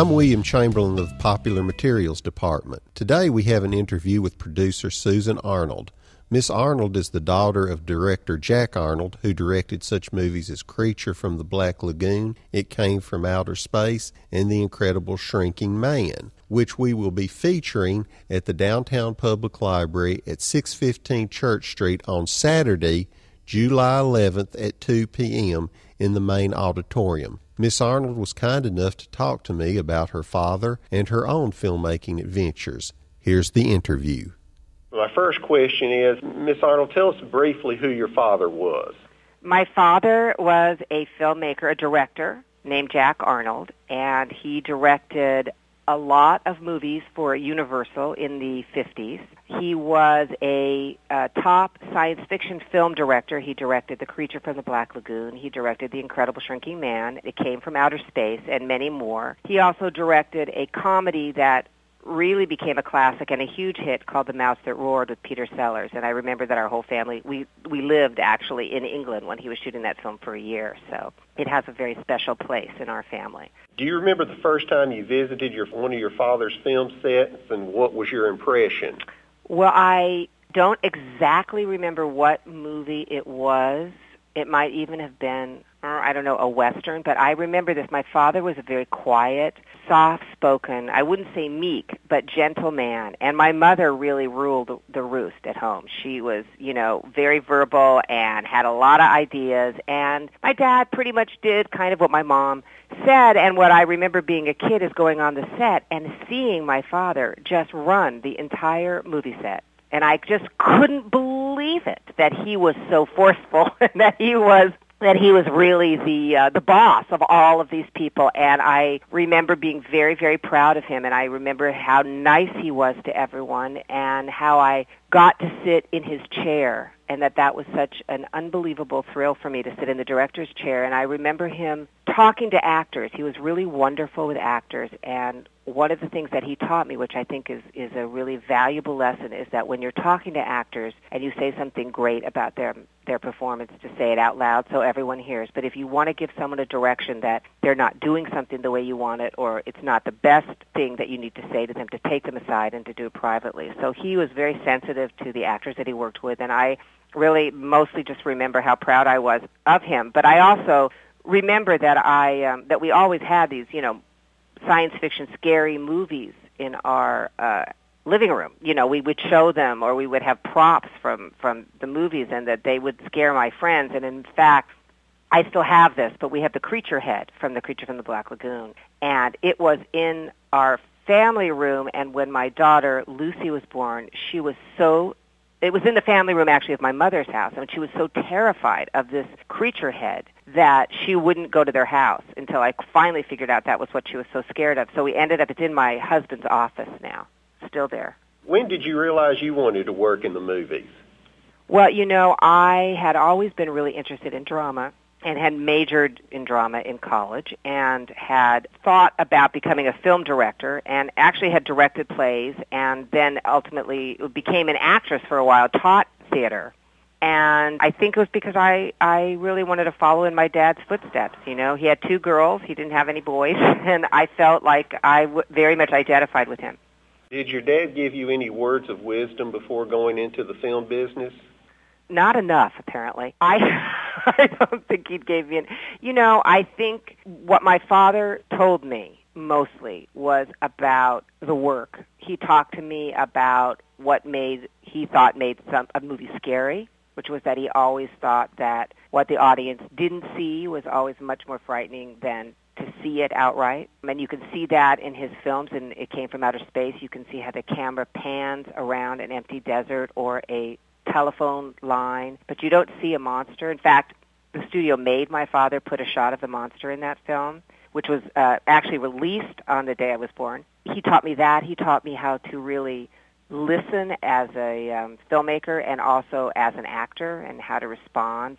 I'm William Chamberlain of the Popular Materials Department. Today we have an interview with producer Susan Arnold. Miss Arnold is the daughter of director Jack Arnold, who directed such movies as Creature from the Black Lagoon, It Came from Outer Space, and The Incredible Shrinking Man, which we will be featuring at the Downtown Public Library at 615 Church Street on Saturday, July 11th at 2 p.m. in the main auditorium. Miss Arnold was kind enough to talk to me about her father and her own filmmaking adventures. Here's the interview. My first question is, Miss Arnold, tell us briefly who your father was. My father was a filmmaker, a director named Jack Arnold, and he directed a lot of movies for Universal in the 50s. He was a, a top science fiction film director. He directed The Creature from the Black Lagoon. He directed The Incredible Shrinking Man. It Came from Outer Space, and many more. He also directed a comedy that really became a classic and a huge hit called The Mouse That Roared with Peter Sellers. And I remember that our whole family, we, we lived actually in England when he was shooting that film for a year. So it has a very special place in our family. Do you remember the first time you visited your, one of your father's film sets and what was your impression? Well, I don't exactly remember what movie it was. It might even have been, I don't know, a Western, but I remember this. My father was a very quiet, soft-spoken, I wouldn't say meek, but gentle man. And my mother really ruled the roost at home. She was, you know, very verbal and had a lot of ideas. And my dad pretty much did kind of what my mom said. And what I remember being a kid is going on the set and seeing my father just run the entire movie set. And I just couldn't believe it that he was so forceful, that he was that he was really the uh, the boss of all of these people. And I remember being very very proud of him. And I remember how nice he was to everyone and how I got to sit in his chair and that that was such an unbelievable thrill for me to sit in the director's chair. And I remember him talking to actors. He was really wonderful with actors and one of the things that he taught me which I think is is a really valuable lesson is that when you're talking to actors and you say something great about their their performance to say it out loud so everyone hears but if you want to give someone a direction that they're not doing something the way you want it or it's not the best thing that you need to say to them to take them aside and to do it privately so he was very sensitive to the actors that he worked with and I really mostly just remember how proud I was of him. But I also remember that I um, that we always had these, you know, science fiction scary movies in our uh, living room. You know, we would show them or we would have props from from the movies and that they would scare my friends. And in fact I still have this, but we have the creature head from the creature from the Black Lagoon. And it was in our family room. And when my daughter Lucy was born, she was so it was in the family room actually of my mother's house and she was so terrified of this creature head that she wouldn't go to their house until I finally figured out that was what she was so scared of. So we ended up it's in my husband's office now, still there. When did you realize you wanted to work in the movies? Well, you know, I had always been really interested in drama and had majored in drama in college and had thought about becoming a film director and actually had directed plays and then ultimately became an actress for a while, taught theater. And I think it was because I, I really wanted to follow in my dad's footsteps. You know, he had two girls, he didn't have any boys, and I felt like I w- very much identified with him. Did your dad give you any words of wisdom before going into the film business? Not enough, apparently. I I don't think he gave me. An, you know, I think what my father told me mostly was about the work. He talked to me about what made he thought made some a movie scary, which was that he always thought that what the audience didn't see was always much more frightening than to see it outright. And you can see that in his films, and it came from outer space. You can see how the camera pans around an empty desert or a telephone line, but you don't see a monster. In fact, the studio made my father put a shot of the monster in that film, which was uh, actually released on the day I was born. He taught me that. He taught me how to really listen as a um, filmmaker and also as an actor and how to respond.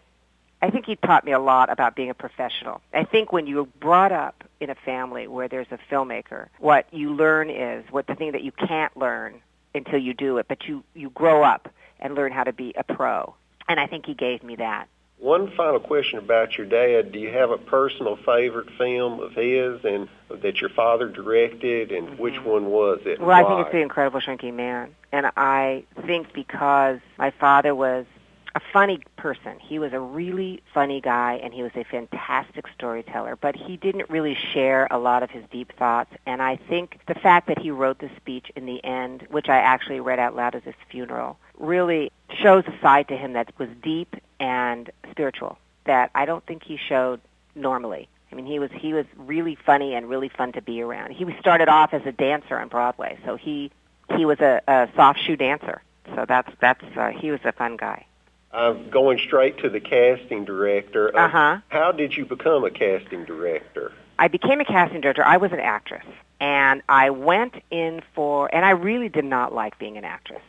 I think he taught me a lot about being a professional. I think when you're brought up in a family where there's a filmmaker, what you learn is what the thing that you can't learn until you do it, but you, you grow up and learn how to be a pro. And I think he gave me that. One final question about your dad. Do you have a personal favorite film of his and that your father directed, and mm-hmm. which one was it? Well, I think it's The Incredible Shrinking Man. And I think because my father was a funny person. He was a really funny guy and he was a fantastic storyteller, but he didn't really share a lot of his deep thoughts. And I think the fact that he wrote the speech in the end, which I actually read out loud at his funeral, really shows a side to him that was deep and spiritual that I don't think he showed normally. I mean, he was he was really funny and really fun to be around. He started off as a dancer on Broadway, so he he was a, a soft shoe dancer. So that's that's uh, he was a fun guy. I'm going straight to the casting director. Uh huh. How did you become a casting director? I became a casting director. I was an actress, and I went in for, and I really did not like being an actress.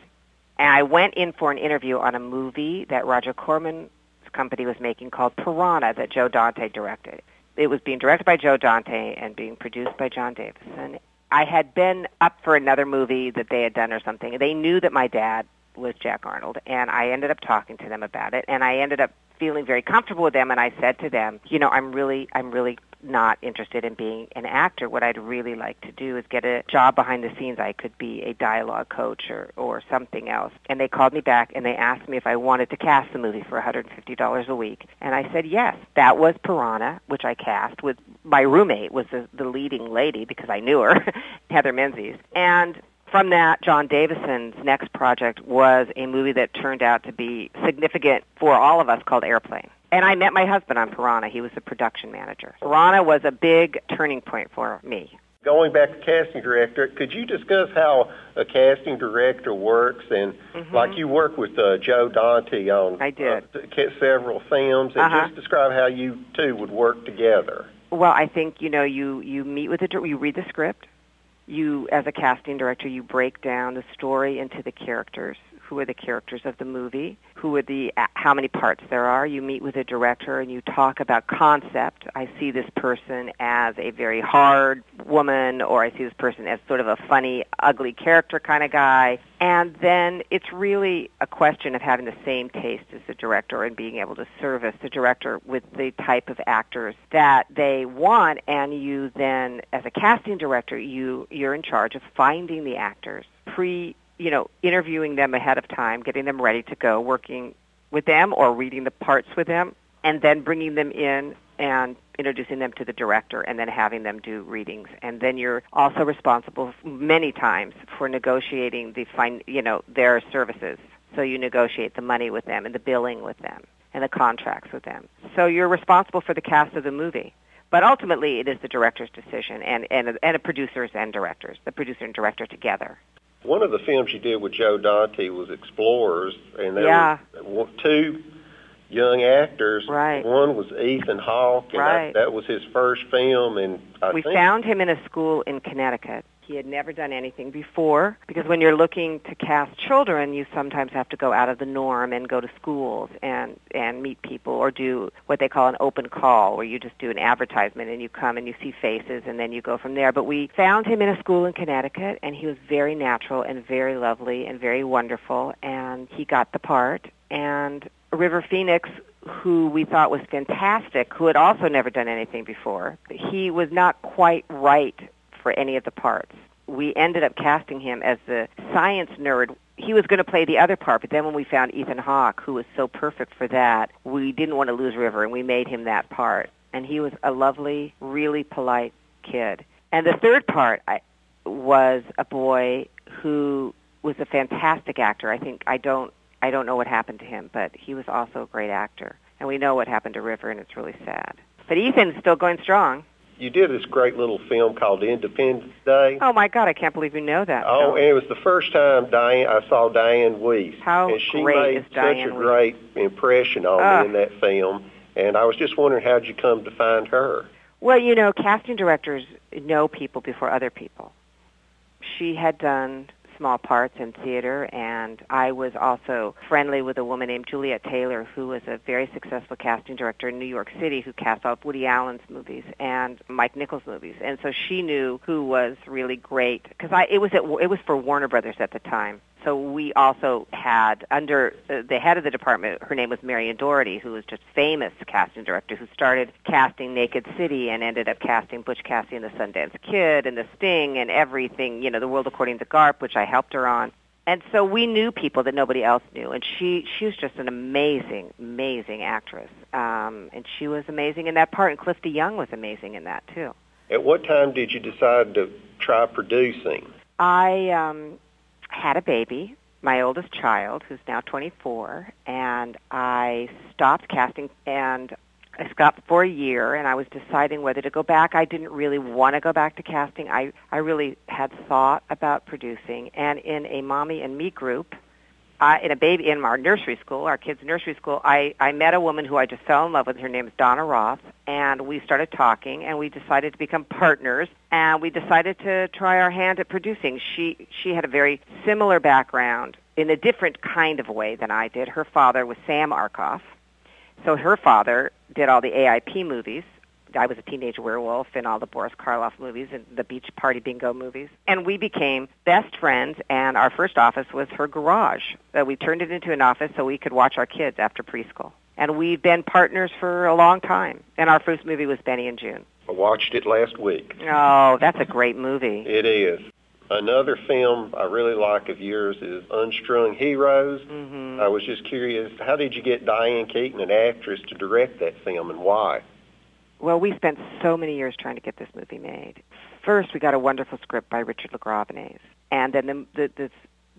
And I went in for an interview on a movie that Roger Corman's company was making called Piranha that Joe Dante directed. It was being directed by Joe Dante and being produced by Jon Davison. I had been up for another movie that they had done or something. They knew that my dad was Jack Arnold, and I ended up talking to them about it, and I ended up feeling very comfortable with them, and I said to them, you know, I'm really, I'm really not interested in being an actor. What I'd really like to do is get a job behind the scenes. I could be a dialogue coach or, or something else. And they called me back and they asked me if I wanted to cast the movie for $150 a week. And I said yes. That was Piranha, which I cast with my roommate was the, the leading lady because I knew her, Heather Menzies. And from that, Jon Davison's next project was a movie that turned out to be significant for all of us called Airplane. And I met my husband on Piranha. He was the production manager. Piranha was a big turning point for me. Going back to casting director, could you discuss how a casting director works? And mm-hmm. like you work with uh, Joe Dante on I did. Uh, several films, and uh-huh. just describe how you two would work together. Well, I think you know you you meet with the you read the script you, as a casting director, you break down the story into the characters. Who are the characters of the movie? Who are the uh, how many parts there are? You meet with a director and you talk about concept. I see this person as a very hard woman, or I see this person as sort of a funny, ugly character kind of guy. And then it's really a question of having the same taste as the director and being able to service the director with the type of actors that they want. And you then, as a casting director, you you're in charge of finding the actors pre you know, interviewing them ahead of time, getting them ready to go, working with them or reading the parts with them, and then bringing them in and introducing them to the director and then having them do readings. And then you're also responsible many times for negotiating the fin- you know, their services. So you negotiate the money with them and the billing with them and the contracts with them. So you're responsible for the cast of the movie. But ultimately, it is the director's decision and, and, and a producers and directors, the producer and director together. One of the films you did with Joe Dante was Explorers, and there yeah. were two young actors. Right. One was Ethan Hawke, and right. that, that was his first film. And I we found him in a school in Connecticut, he had never done anything before because when you're looking to cast children, you sometimes have to go out of the norm and go to schools and and meet people or do what they call an open call where you just do an advertisement and you come and you see faces and then you go from there. But we found him in a school in Connecticut and he was very natural and very lovely and very wonderful and he got the part and River Phoenix who we thought was fantastic, who had also never done anything before. He was not quite right for any of the parts. We ended up casting him as the science nerd. He was going to play the other part, but then when we found Ethan Hawke, who was so perfect for that, we didn't want to lose River, and we made him that part. And he was a lovely, really polite kid. And the third part I, was a boy who was a fantastic actor. I think I don't I don't know what happened to him, but he was also a great actor. And we know what happened to River, and it's really sad. But Ethan's still going strong you did this great little film called Independence Day. Oh my God, I can't believe you know that. Oh, and it was the first time Diane I saw Dianne Wiest. How and she great made such Diane a Wiest? great impression on Ah. me in that film. And I was just wondering how'd you come to find her? Well, you know, casting directors know people before other people. She had done small parts in theater, and I was also friendly with a woman named Juliet Taylor, who was a very successful casting director in New York City, who cast all Woody Allen's movies and Mike Nichols movies, and so she knew who was really great because I it was at it was for Warner Brothers at the time. So we also had under the head of the department, her name was Marion Dougherty, who was just famous casting director, who started casting Naked City and ended up casting Butch Cassidy and the Sundance Kid and The Sting and everything, you know, The World According to Garp, which I helped her on. And so we knew people that nobody else knew, and she she was just an amazing, amazing actress, um, and she was amazing in that part. And Cliff Young was amazing in that too. At what time did you decide to try producing? I um, had a baby, my oldest child, who's now 24, and I stopped casting and I stopped for a year and I was deciding whether to go back. I didn't really want to go back to casting. I, I really had thought about producing and in a mommy and me group, I, in a baby in our nursery school, our kids' nursery school, I, I met a woman who I just fell in love with. Her name is Donna Roth, and we started talking, and we decided to become partners, and we decided to try our hand at producing. She she had a very similar background in a different kind of way than I did. Her father was Sam Arkoff, so her father did all the AIP movies. I was a teenage werewolf in all the Boris Karloff movies and the beach party bingo movies. And we became best friends and our first office was her garage. Uh, we turned it into an office so we could watch our kids after preschool. And we've been partners for a long time. And our first movie was Benny and Joon. I watched it last week. Oh, that's a great movie. It is. Another film I really like of yours is Unstrung Heroes. Mm-hmm. I was just curious, how did you get Diane Keaton, an actress, to direct that film and why? Well, we spent so many years trying to get this movie made. First, we got a wonderful script by Richard LaGravenese, and then the, the, the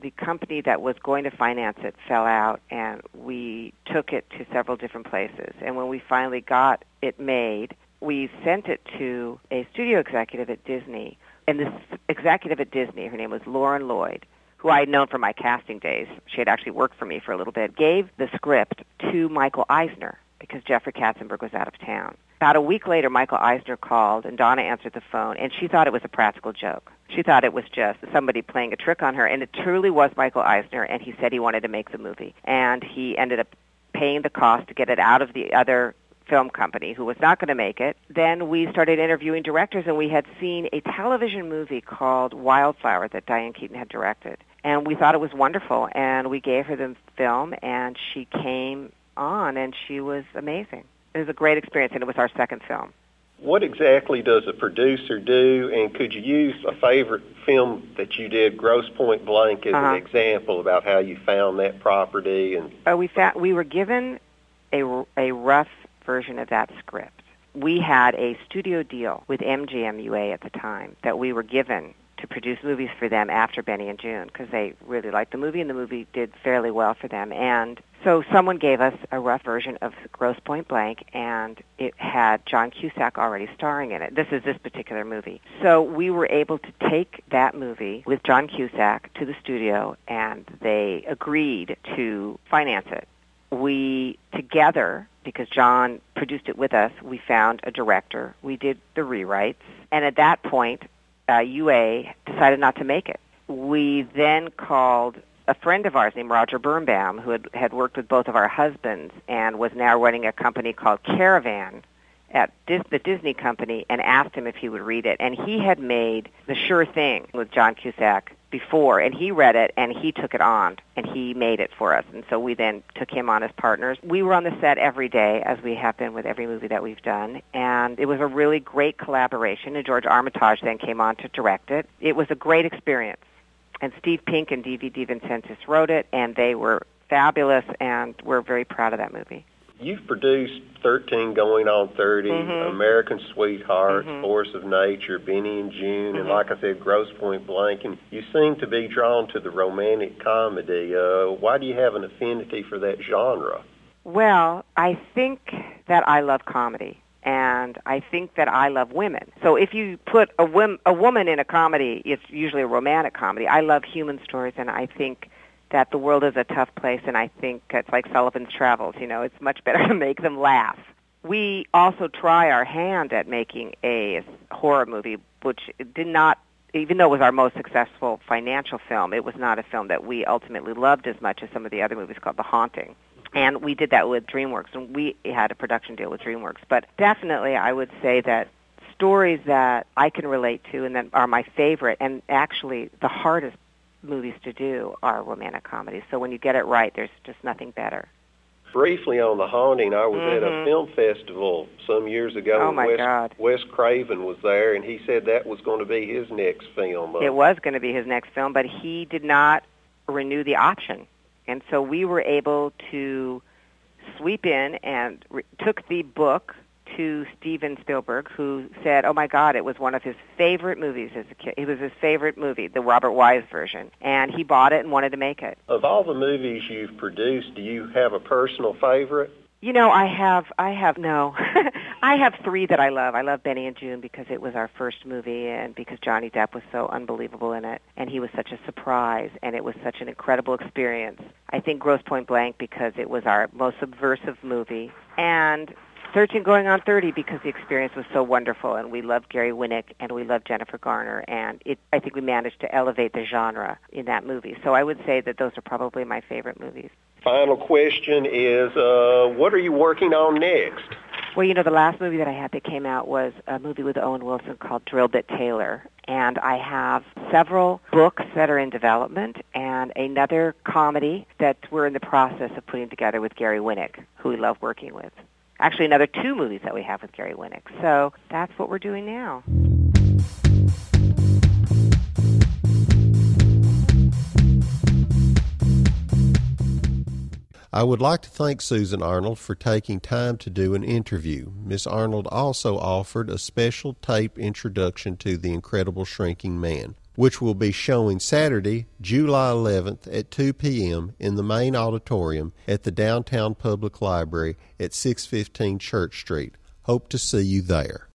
the company that was going to finance it fell out, and we took it to several different places. And when we finally got it made, we sent it to a studio executive at Disney. And this executive at Disney, her name was Lauren Lloyd, who I had known from my casting days. She had actually worked for me for a little bit. Gave the script to Michael Eisner because Jeffrey Katzenberg was out of town. About a week later, Michael Eisner called, and Donna answered the phone, and she thought it was a practical joke. She thought it was just somebody playing a trick on her, and it truly was Michael Eisner, and he said he wanted to make the movie. And he ended up paying the cost to get it out of the other film company who was not going to make it. Then we started interviewing directors, and we had seen a television movie called Wildflower that Diane Keaton had directed. And we thought it was wonderful, and we gave her the film, and she came on, and she was amazing. It was a great experience, and it was our second film. What exactly does a producer do, and could you use a favorite film that you did, Grosse Pointe Blank, as Uh-huh. an example about how you found that property? And Uh, we found, we were given a, a rough version of that script. We had a studio deal with MGMUA at the time that we were given to produce movies for them after Benny and Joon because they really liked the movie and the movie did fairly well for them. And so someone gave us a rough version of Grosse Pointe Blank and it had John Cusack already starring in it. This is this particular movie. So we were able to take that movie with John Cusack to the studio and they agreed to finance it we together because John produced it with us, we found a director. We did the rewrites, and at that point, uh, UA decided not to make it. We then called a friend of ours named Roger Birnbaum, who had, had worked with both of our husbands and was now running a company called Caravan at Dis- the Disney company, and asked him if he would read it. And he had made The Sure Thing with John Cusack before, and he read it and he took it on and he made it for us. And so we then took him on as partners. We were on the set every day, as we have been with every movie that we've done, and it was a really great collaboration. And George Armitage then came on to direct it. It was a great experience. And Steve Pink and D.V. DeVincentis wrote it, and they were fabulous, and we're very proud of that movie. You've produced 13 Going on 30, Mhm. American Sweethearts, Mhm. Force of Nature, Benny and Joon, and Mhm. like I said, Grosse Pointe Blank. And you seem to be drawn to the romantic comedy. Uh, why do you have an affinity for that genre? Well, I think that I love comedy. And I think that I love women. So if you put a, wom- a woman in a comedy, it's usually a romantic comedy. I love human stories, and I think that the world is a tough place, and I think it's like Sullivan's Travels. You know, it's much better to make them laugh. We also try our hand at making a horror movie, which did not, even though it was our most successful financial film, it was not a film that we ultimately loved as much as some of the other movies called The Haunting and we did that with DreamWorks, and we had a production deal with DreamWorks. But definitely, I would say that stories that I can relate to and that are my favorite, and actually the hardest movies to do are romantic comedies. So when you get it right, there's just nothing better. Briefly on the haunting, I was mm-hmm. at a mm-hmm. film festival some years ago. Oh my Wes, God! Wes Craven was there, and he said that was going to be his next film. It was going to be his next film, but he did not renew the option, and so we were able to sweep in and re- took the book to Steven Spielberg, who said, "Oh my God, it was one of his favorite movies as a kid. It was his favorite movie, the Robert Wise version, and he bought it and wanted to make it." Of all the movies you've produced, do you have a personal favorite? You know, I have, I have no, I have three that I love. I love Benny and Joon because it was our first movie, and because Johnny Depp was so unbelievable in it, and he was such a surprise, and it was such an incredible experience. I think Grosse Pointe Blank because it was our most subversive movie, and 13 going on 30 because the experience was so wonderful and we love Gary Winick and we love Jennifer Garner and it I think we managed to elevate the genre in that movie. So I would say that those are probably my favorite movies. Final question is uh, what are you working on next? Well, you know, the last movie that I had that came out was a movie with Owen Wilson called Drillbit Taylor. And I have several books that are in development and another comedy that we're in the process of putting together with Gary Winick, who we love working with actually another two movies that we have with Gary Winick. So that's what we're doing now. I would like to thank Susan Arnold for taking time to do an interview. Miss Arnold also offered a special tape introduction to The Incredible Shrinking Man which will be showing Saturday, July 11th at 2 p.m. in the main auditorium at the Downtown Public Library at 615 Church Street. Hope to see you there.